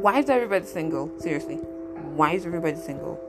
Why is everybody single? Seriously. Why is everybody single?